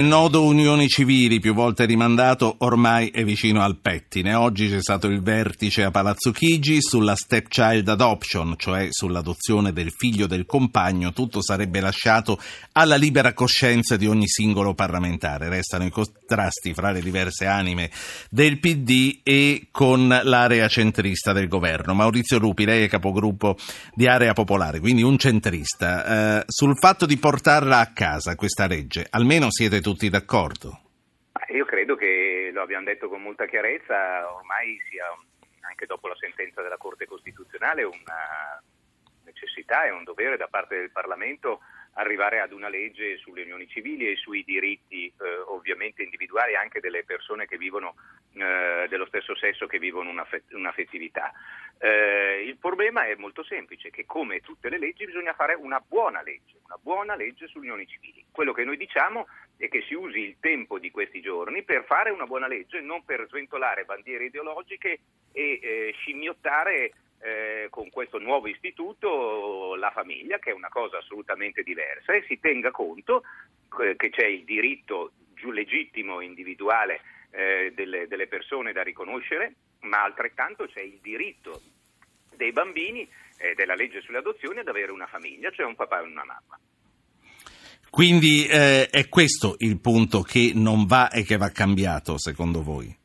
Il nodo unioni civili, più volte rimandato, ormai è vicino al pettine. Oggi c'è stato il vertice a Palazzo Chigi sulla stepchild adoption, cioè sull'adozione del figlio del compagno. Tutto sarebbe lasciato alla libera coscienza di ogni singolo parlamentare. Restano i contrasti fra le diverse anime del PD e con l'area centrista del governo. Maurizio Lupi, lei è capogruppo di Area Popolare, quindi un centrista. Eh, sul fatto di portarla a casa questa legge, almeno siete tutti tutti d'accordo? Io credo che, lo abbiamo detto con molta chiarezza, ormai sia anche dopo la sentenza della Corte Costituzionale una necessità e un dovere da parte del Parlamento arrivare ad una legge sulle unioni civili e sui diritti eh, ovviamente individuali anche delle persone che vivono eh, dello stesso sesso che vivono un'affettività. Eh, il problema è molto semplice, che come tutte le leggi bisogna fare una buona legge, una buona legge sulle unioni civili. Quello che noi diciamo è che si usi il tempo di questi giorni per fare una buona legge, non per sventolare bandiere ideologiche e eh, scimmiottare eh, con questo nuovo istituto la famiglia, che è una cosa assolutamente diversa, e si tenga conto che c'è il diritto legittimo individuale eh, delle, delle persone da riconoscere, ma altrettanto c'è il diritto dei bambini eh, della legge sulle adozioni ad avere una famiglia, cioè un papà e una mamma. Quindi eh, è questo il punto che non va e che va cambiato, secondo voi?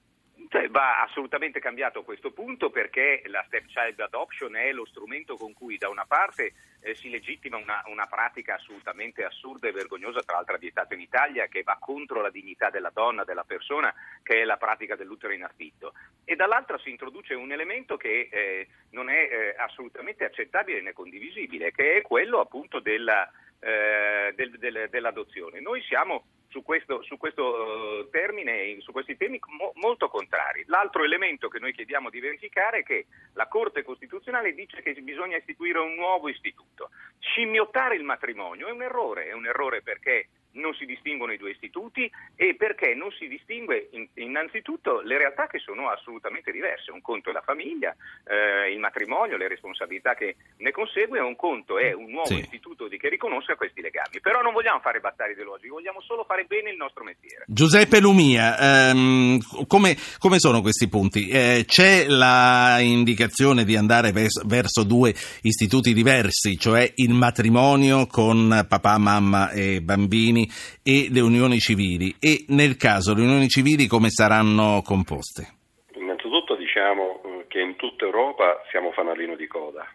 Assolutamente cambiato questo punto perché la stepchild adoption è lo strumento con cui da una parte eh, si legittima una, una, pratica assolutamente assurda e vergognosa, tra l'altro vietata in Italia, che va contro la dignità della donna, della persona, che è la pratica dell'utero in affitto. E dall'altra si introduce un elemento che eh, non è eh, assolutamente accettabile né condivisibile, che è quello appunto della, eh, del, del, dell'adozione. Noi siamo su questo, su questo uh, termine, su questi temi mo- molto contrari. L'altro elemento che noi chiediamo di verificare è che la Corte Costituzionale dice che bisogna istituire un nuovo istituto. Scimmiottare il matrimonio è un errore, è un errore perché non si distinguono i due istituti e perché non si distingue innanzitutto le realtà che sono assolutamente diverse. Un conto è la famiglia, eh, il matrimonio, le responsabilità che ne consegue, un conto è un nuovo sì. istituto che riconosca questi legami. Però non vogliamo fare battaglie ideologiche, vogliamo solo fare bene il nostro mestiere. Giuseppe Lumia, ehm, come, come, sono questi punti? Eh, c'è l'indicazione di andare verso, verso due istituti diversi, cioè il matrimonio con papà, mamma e bambini e le unioni civili e nel caso le unioni civili come saranno composte? Innanzitutto diciamo eh, che in tutta Europa siamo fanalino di coda,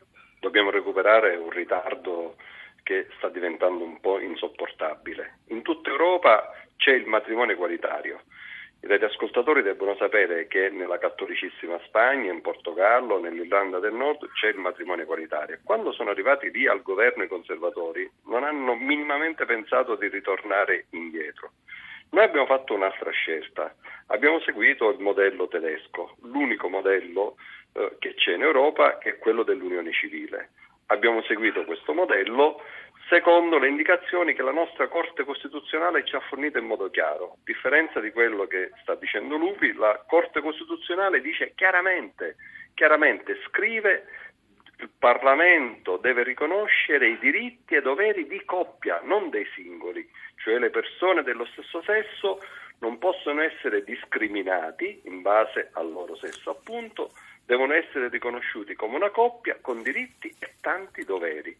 dobbiamo recuperare un ritardo che sta diventando un po' insopportabile. In tutta Europa c'è il matrimonio egualitario i radioascoltatori debbono sapere che nella cattolicissima Spagna, in Portogallo, nell'Irlanda del Nord c'è il matrimonio egualitario. Quando sono arrivati lì al governo i conservatori non hanno minimamente pensato di ritornare indietro. Noi abbiamo fatto un'altra scelta, abbiamo seguito il modello tedesco, l'unico modello eh, che c'è in Europa che è quello dell'unione civile. Abbiamo seguito questo modello secondo le indicazioni che la nostra Corte Costituzionale ci ha fornito in modo chiaro. A differenza di quello che sta dicendo Lupi, la Corte Costituzionale dice chiaramente, chiaramente scrive il Parlamento deve riconoscere i diritti e doveri di coppia, non dei singoli, cioè le persone dello stesso sesso non possono essere discriminati in base al loro sesso, appunto, devono essere riconosciuti come una coppia con diritti e tanti doveri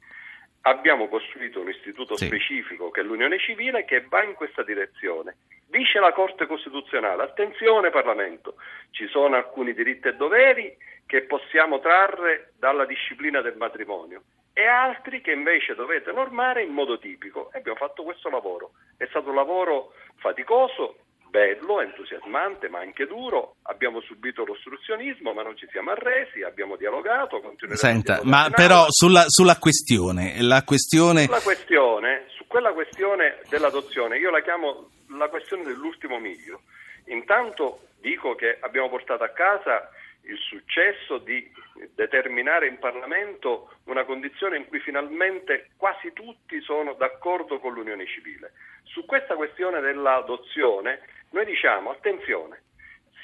abbiamo costruito un istituto sì. specifico che è l'Unione Civile che va in questa direzione. Dice la Corte Costituzionale, attenzione Parlamento, ci sono alcuni diritti e doveri che possiamo trarre dalla disciplina del matrimonio e altri che invece dovete normare in modo tipico. E abbiamo fatto questo lavoro. È stato un lavoro faticoso, bello, entusiasmante, ma anche duro. Abbiamo subito l'ostruzionismo, ma non ci siamo arresi, abbiamo dialogato, Senta, ma però sulla, sulla questione, la questione... Sulla questione, su quella questione dell'adozione, io la chiamo la questione dell'ultimo miglio. Intanto dico che abbiamo portato a casa il successo di determinare in Parlamento una condizione in cui finalmente quasi tutti sono d'accordo con l'unione civile. Su questa questione dell'adozione noi diciamo, attenzione,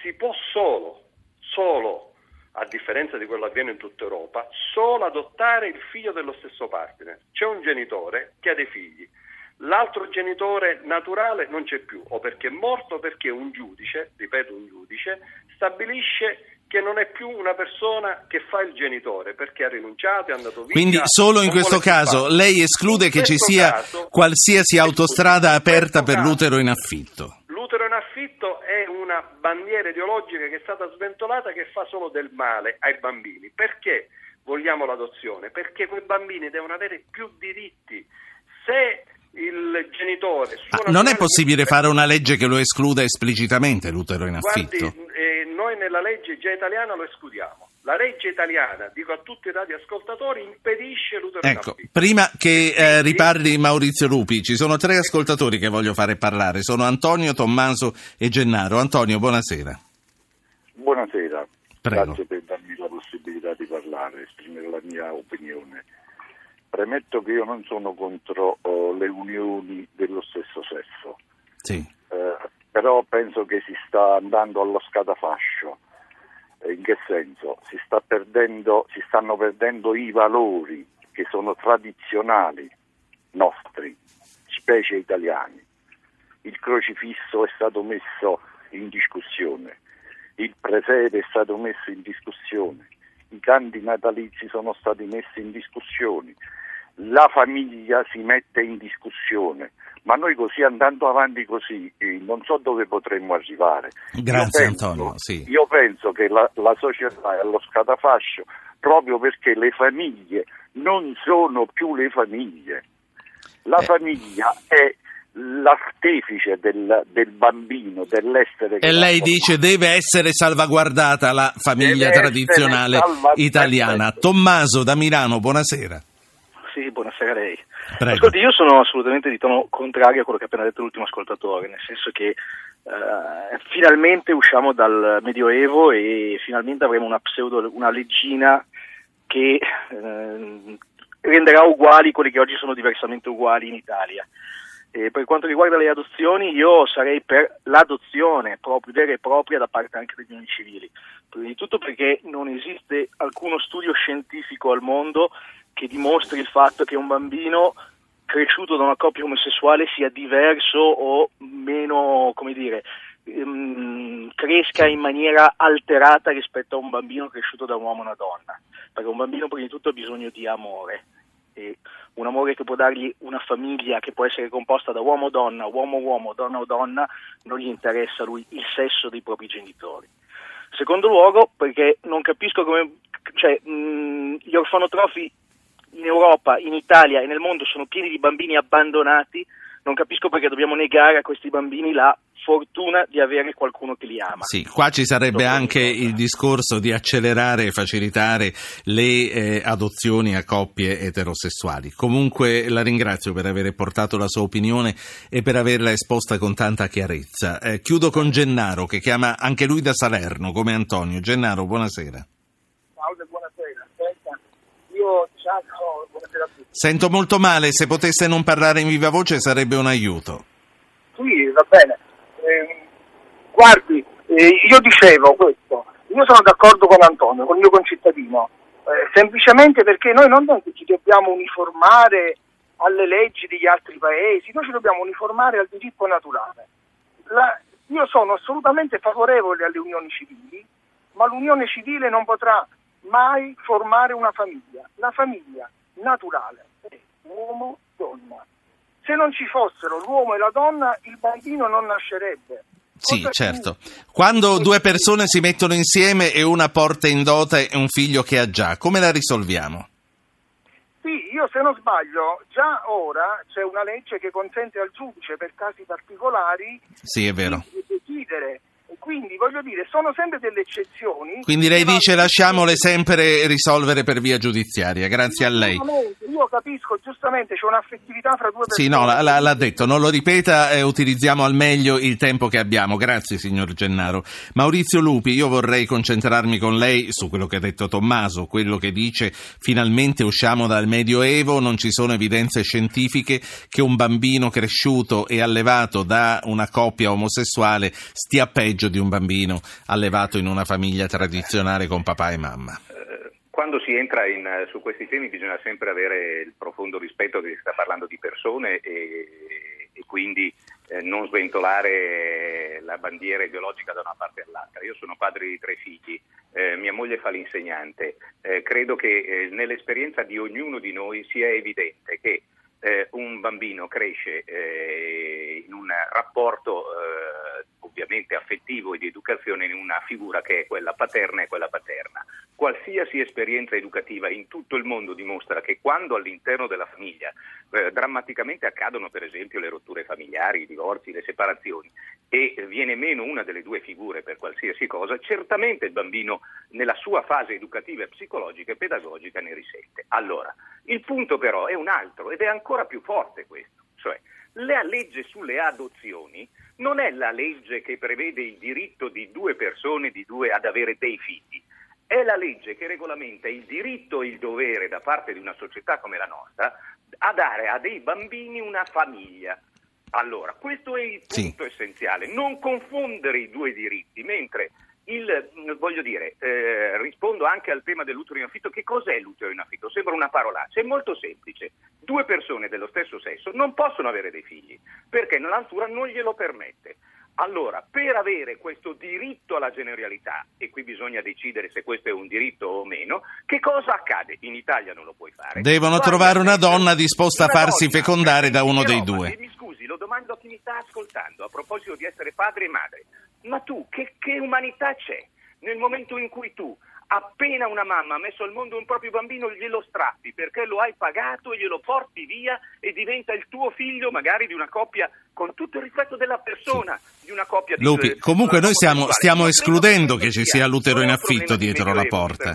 si può solo, solo, a differenza di quello che avviene in tutta Europa, solo adottare il figlio dello stesso partner. C'è un genitore che ha dei figli, l'altro genitore naturale non c'è più, o perché è morto o perché un giudice, ripeto un giudice, stabilisce che non è più una persona che fa il genitore perché ha rinunciato, è andato via. Quindi solo in questo caso lei esclude che ci sia caso, qualsiasi autostrada aperta per caso, l'utero in affitto. Bandiera ideologica che è stata sventolata che fa solo del male ai bambini. Perché vogliamo l'adozione? Perché quei bambini devono avere più diritti. Se il genitore... non è possibile fare una legge che lo escluda esplicitamente l'utero in affitto? Guardi, noi nella legge già italiana lo escludiamo. La legge italiana, dico a tutti i radioascoltatori, impedisce l'utero Ecco, prima che eh, riparli Maurizio Lupi, ci sono tre ascoltatori che voglio fare parlare, sono Antonio, Tommaso e Gennaro. Antonio, buonasera. Buonasera, Prego. grazie per darmi la possibilità di parlare, esprimere la mia opinione. Premetto che io non sono contro oh, le unioni dello stesso sesso. Sì. Eh, però penso che si sta andando allo scatafascio. In che senso? Si, sta perdendo, si stanno perdendo i valori che sono tradizionali nostri, specie italiani. Il crocifisso è stato messo in discussione, il presepe è stato messo in discussione, i canti natalizi sono stati messi in discussione, la famiglia si mette in discussione, ma noi così andando avanti così eh, non so dove potremmo arrivare. Grazie io penso, Antonio. Sì. Io penso che la, la società è allo scatafascio proprio perché le famiglie non sono più le famiglie. La eh. famiglia è l'artefice del, del, bambino, dell'essere. E lei dice deve essere salvaguardata la famiglia deve tradizionale italiana. Tommaso da Milano, buonasera. Sì, buonasera a lei. Prego. Ascolti, io sono assolutamente di tono contrario a quello che ha appena detto l'ultimo ascoltatore, nel senso che eh, finalmente usciamo dal Medioevo e finalmente avremo una pseudo, una leggina che eh, renderà uguali quelli che oggi sono diversamente uguali in Italia. E per quanto riguarda le adozioni, io sarei per l'adozione proprio, vera e propria da parte anche degli unioni civili. Prima di tutto perché non esiste alcuno studio scientifico al mondo che dimostri il fatto che un bambino cresciuto da una coppia omosessuale sia diverso o meno, come dire, ehm, cresca in maniera alterata rispetto a un bambino cresciuto da un uomo e una donna. Perché un bambino prima di tutto ha bisogno di amore. E un amore che può dargli una famiglia che può essere composta da uomo o donna, uomo o uomo, donna o donna, non gli interessa lui il sesso dei propri genitori. Secondo luogo, perché non capisco come, cioè, mh, gli orfanotrofi in Europa, in Italia e nel mondo sono pieni di bambini abbandonati, non capisco perché dobbiamo negare a questi bambini la fortuna di avere qualcuno che li ama. Sì, qua ci sarebbe anche il discorso di accelerare e facilitare le eh, adozioni a coppie eterosessuali. Comunque la ringrazio per aver portato la sua opinione e per averla esposta con tanta chiarezza. Eh, chiudo con Gennaro che chiama anche lui da Salerno come Antonio. Gennaro, buonasera. Sento molto male, se potesse non parlare in viva voce sarebbe un aiuto. Sì, va bene. Eh, guardi, eh, io dicevo questo, io sono d'accordo con Antonio, con il mio concittadino, eh, semplicemente perché noi non ci dobbiamo uniformare alle leggi degli altri paesi, noi ci dobbiamo uniformare al diritto naturale. La, io sono assolutamente favorevole alle unioni civili, ma l'unione civile non potrà mai formare una famiglia. La famiglia naturale è uomo-donna. Se non ci fossero l'uomo e la donna, il bambino non nascerebbe. Sì, certo. Quando due persone si mettono insieme e una porta in dote un figlio che ha già, come la risolviamo? Sì, io se non sbaglio, già ora c'è una legge che consente al giudice per casi particolari sì, di decidere quindi voglio dire, sono sempre delle eccezioni. Quindi lei dice lasciamole sempre risolvere per via giudiziaria, grazie a lei. Io capisco, giustamente c'è un'affettività fra due persone. Sì, no, l'ha, l'ha detto, non lo ripeta e utilizziamo al meglio il tempo che abbiamo. Grazie signor Gennaro. Maurizio Lupi, io vorrei concentrarmi con lei su quello che ha detto Tommaso, quello che dice finalmente usciamo dal Medioevo, non ci sono evidenze scientifiche che un bambino cresciuto e allevato da una coppia omosessuale stia peggio di un bambino allevato in una famiglia tradizionale con papà e mamma? Eh, quando si entra in, su questi temi bisogna sempre avere il profondo rispetto che si sta parlando di persone e quindi eh, non sventolare la bandiera ideologica da una parte all'altra. Io sono padre di tre figli, eh, mia moglie fa l'insegnante, eh, credo che eh, nell'esperienza di ognuno di noi sia evidente che eh, un bambino cresce eh, in un rapporto ovviamente affettivo e di educazione in una figura che è quella paterna e quella paterna. Qualsiasi esperienza educativa in tutto il mondo dimostra che quando all'interno della famiglia eh, drammaticamente accadono per esempio le rotture familiari, i divorzi, le separazioni e viene meno una delle due figure per qualsiasi cosa, certamente il bambino nella sua fase educativa psicologica e pedagogica ne risente. Allora, il punto però è un altro ed è ancora più forte questo, cioè la legge sulle adozioni non è la legge che prevede il diritto di due persone di due ad avere dei figli, è la legge che regolamenta il diritto e il dovere da parte di una società come la nostra a dare a dei bambini una famiglia. Allora, questo è il punto sì. essenziale, non confondere i due diritti, mentre il, voglio dire, eh, rispondo anche al tema dell'utero in affitto. Che cos'è l'utero in affitto? Sembra una parolaccia, è molto semplice. Due persone dello stesso sesso non possono avere dei figli perché la natura non glielo permette. Allora, per avere questo diritto alla generalità, e qui bisogna decidere se questo è un diritto o meno, che cosa accade? In Italia non lo puoi fare. Devono trovare una donna disposta a farsi donna, fecondare da uno dei due. Mi scusi, lo domando a chi mi sta ascoltando a proposito di essere padre e madre. Ma tu, che, che umanità c'è nel momento in cui tu appena una mamma ha messo al mondo un proprio bambino glielo strappi perché lo hai pagato e glielo porti via e diventa il tuo figlio magari di una coppia con tutto il rispetto della persona di una coppia di Lupi, comunque noi stiamo, stiamo escludendo che ci sia l'utero in affitto dietro la porta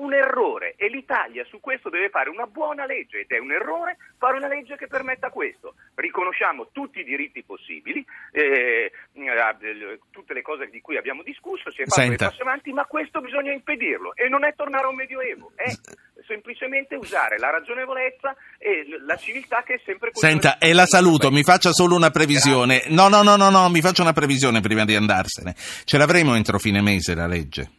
un errore e l'Italia su questo deve fare una buona legge ed è un errore fare una legge che permetta questo. Riconosciamo tutti i diritti possibili, eh, tutte le cose di cui abbiamo discusso, si è fatto Senta. passi avanti, ma questo bisogna impedirlo e non è tornare a un medioevo, è semplicemente usare la ragionevolezza e la civiltà che è sempre Senta, e la saluto, mi faccia solo una previsione. No, no, no, no, no, mi faccia una previsione prima di andarsene. Ce l'avremo entro fine mese la legge?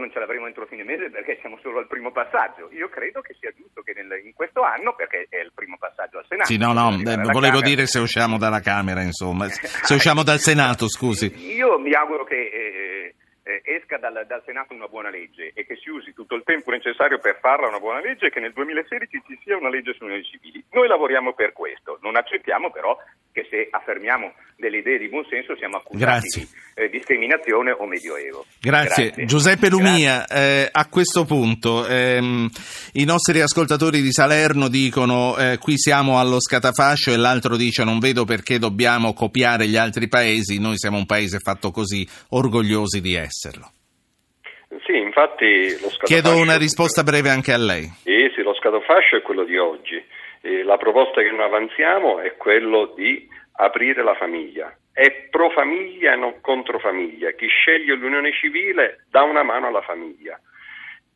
Non ce l'avremo entro fine mese perché siamo solo al primo passaggio. Io credo che sia giusto che nel, in questo anno, perché è il primo passaggio al Senato. Sì, no, no, eh, volevo Camera. dire se usciamo dalla Camera, insomma, se usciamo dal Senato, scusi. Io mi auguro che eh, eh, esca dal, dal, Senato una buona legge e che si usi tutto il tempo necessario per farla una buona legge e che nel 2016 ci sia una legge sui unioni civili. Noi lavoriamo per questo, non accettiamo però che se affermiamo delle idee di buonsenso siamo accusati Grazie. di eh, discriminazione o medioevo. Grazie. Grazie. Giuseppe Lumia, eh, a questo punto ehm, i nostri ascoltatori di Salerno dicono eh, qui siamo allo scatafascio e l'altro dice non vedo perché dobbiamo copiare gli altri paesi, noi siamo un paese fatto così, orgogliosi di esserlo. Sì, infatti lo scatafascio... Chiedo una risposta breve anche a lei. Sì, sì, lo scatafascio è quello di oggi. E la proposta che noi avanziamo è quello di aprire la famiglia. È pro famiglia e non contro famiglia. Chi sceglie l'unione civile dà una mano alla famiglia.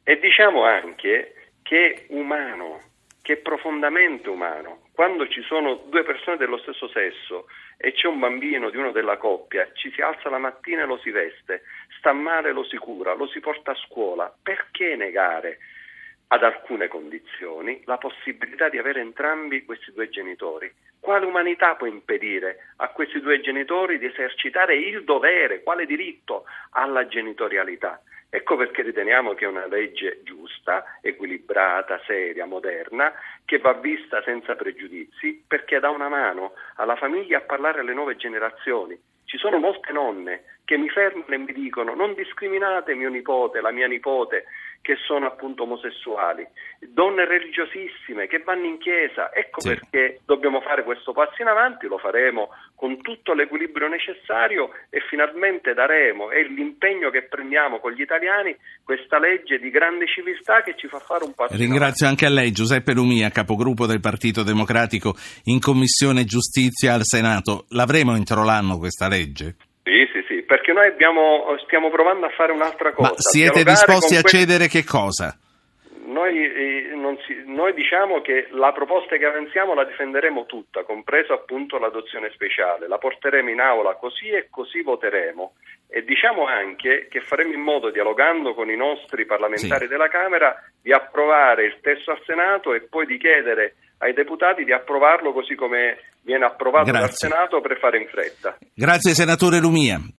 E diciamo anche che è umano, che è profondamente umano. Quando ci sono due persone dello stesso sesso e c'è un bambino di uno della coppia, ci si alza la mattina e lo si veste, sta male lo si cura, lo si porta a scuola. Perché negare? Ad alcune condizioni la possibilità di avere entrambi questi due genitori. Quale umanità può impedire a questi due genitori di esercitare il dovere, quale diritto alla genitorialità? Ecco perché riteniamo che è una legge giusta, equilibrata, seria, moderna, che va vista senza pregiudizi, perché dà una mano alla famiglia a parlare alle nuove generazioni. Ci sono molte nonne che mi fermano e mi dicono non discriminate mio nipote, la mia nipote, che sono appunto omosessuali, donne religiosissime che vanno in chiesa. Ecco sì. perché dobbiamo fare questo passo in avanti, lo faremo con tutto l'equilibrio necessario e finalmente daremo, è l'impegno che prendiamo con gli italiani, questa legge di grande civiltà che ci fa fare un passo Ringrazio in avanti. anche a lei, Giuseppe Lumia, capogruppo del Partito Democratico in Commissione Giustizia al Senato. L'avremo entro l'anno questa legge? Perché noi abbiamo, stiamo provando a fare un'altra cosa. Ma siete disposti a que- cedere che cosa? Noi, eh, si, noi, diciamo che la proposta che avanziamo la difenderemo tutta, compreso appunto l'adozione speciale, la porteremo in aula così e così voteremo e diciamo anche che faremo in modo, dialogando con i nostri parlamentari sì. della Camera, di approvare il testo al Senato e poi di chiedere ai deputati di approvarlo così come viene approvato Grazie. dal Senato per fare in fretta. Grazie senatore Lumia.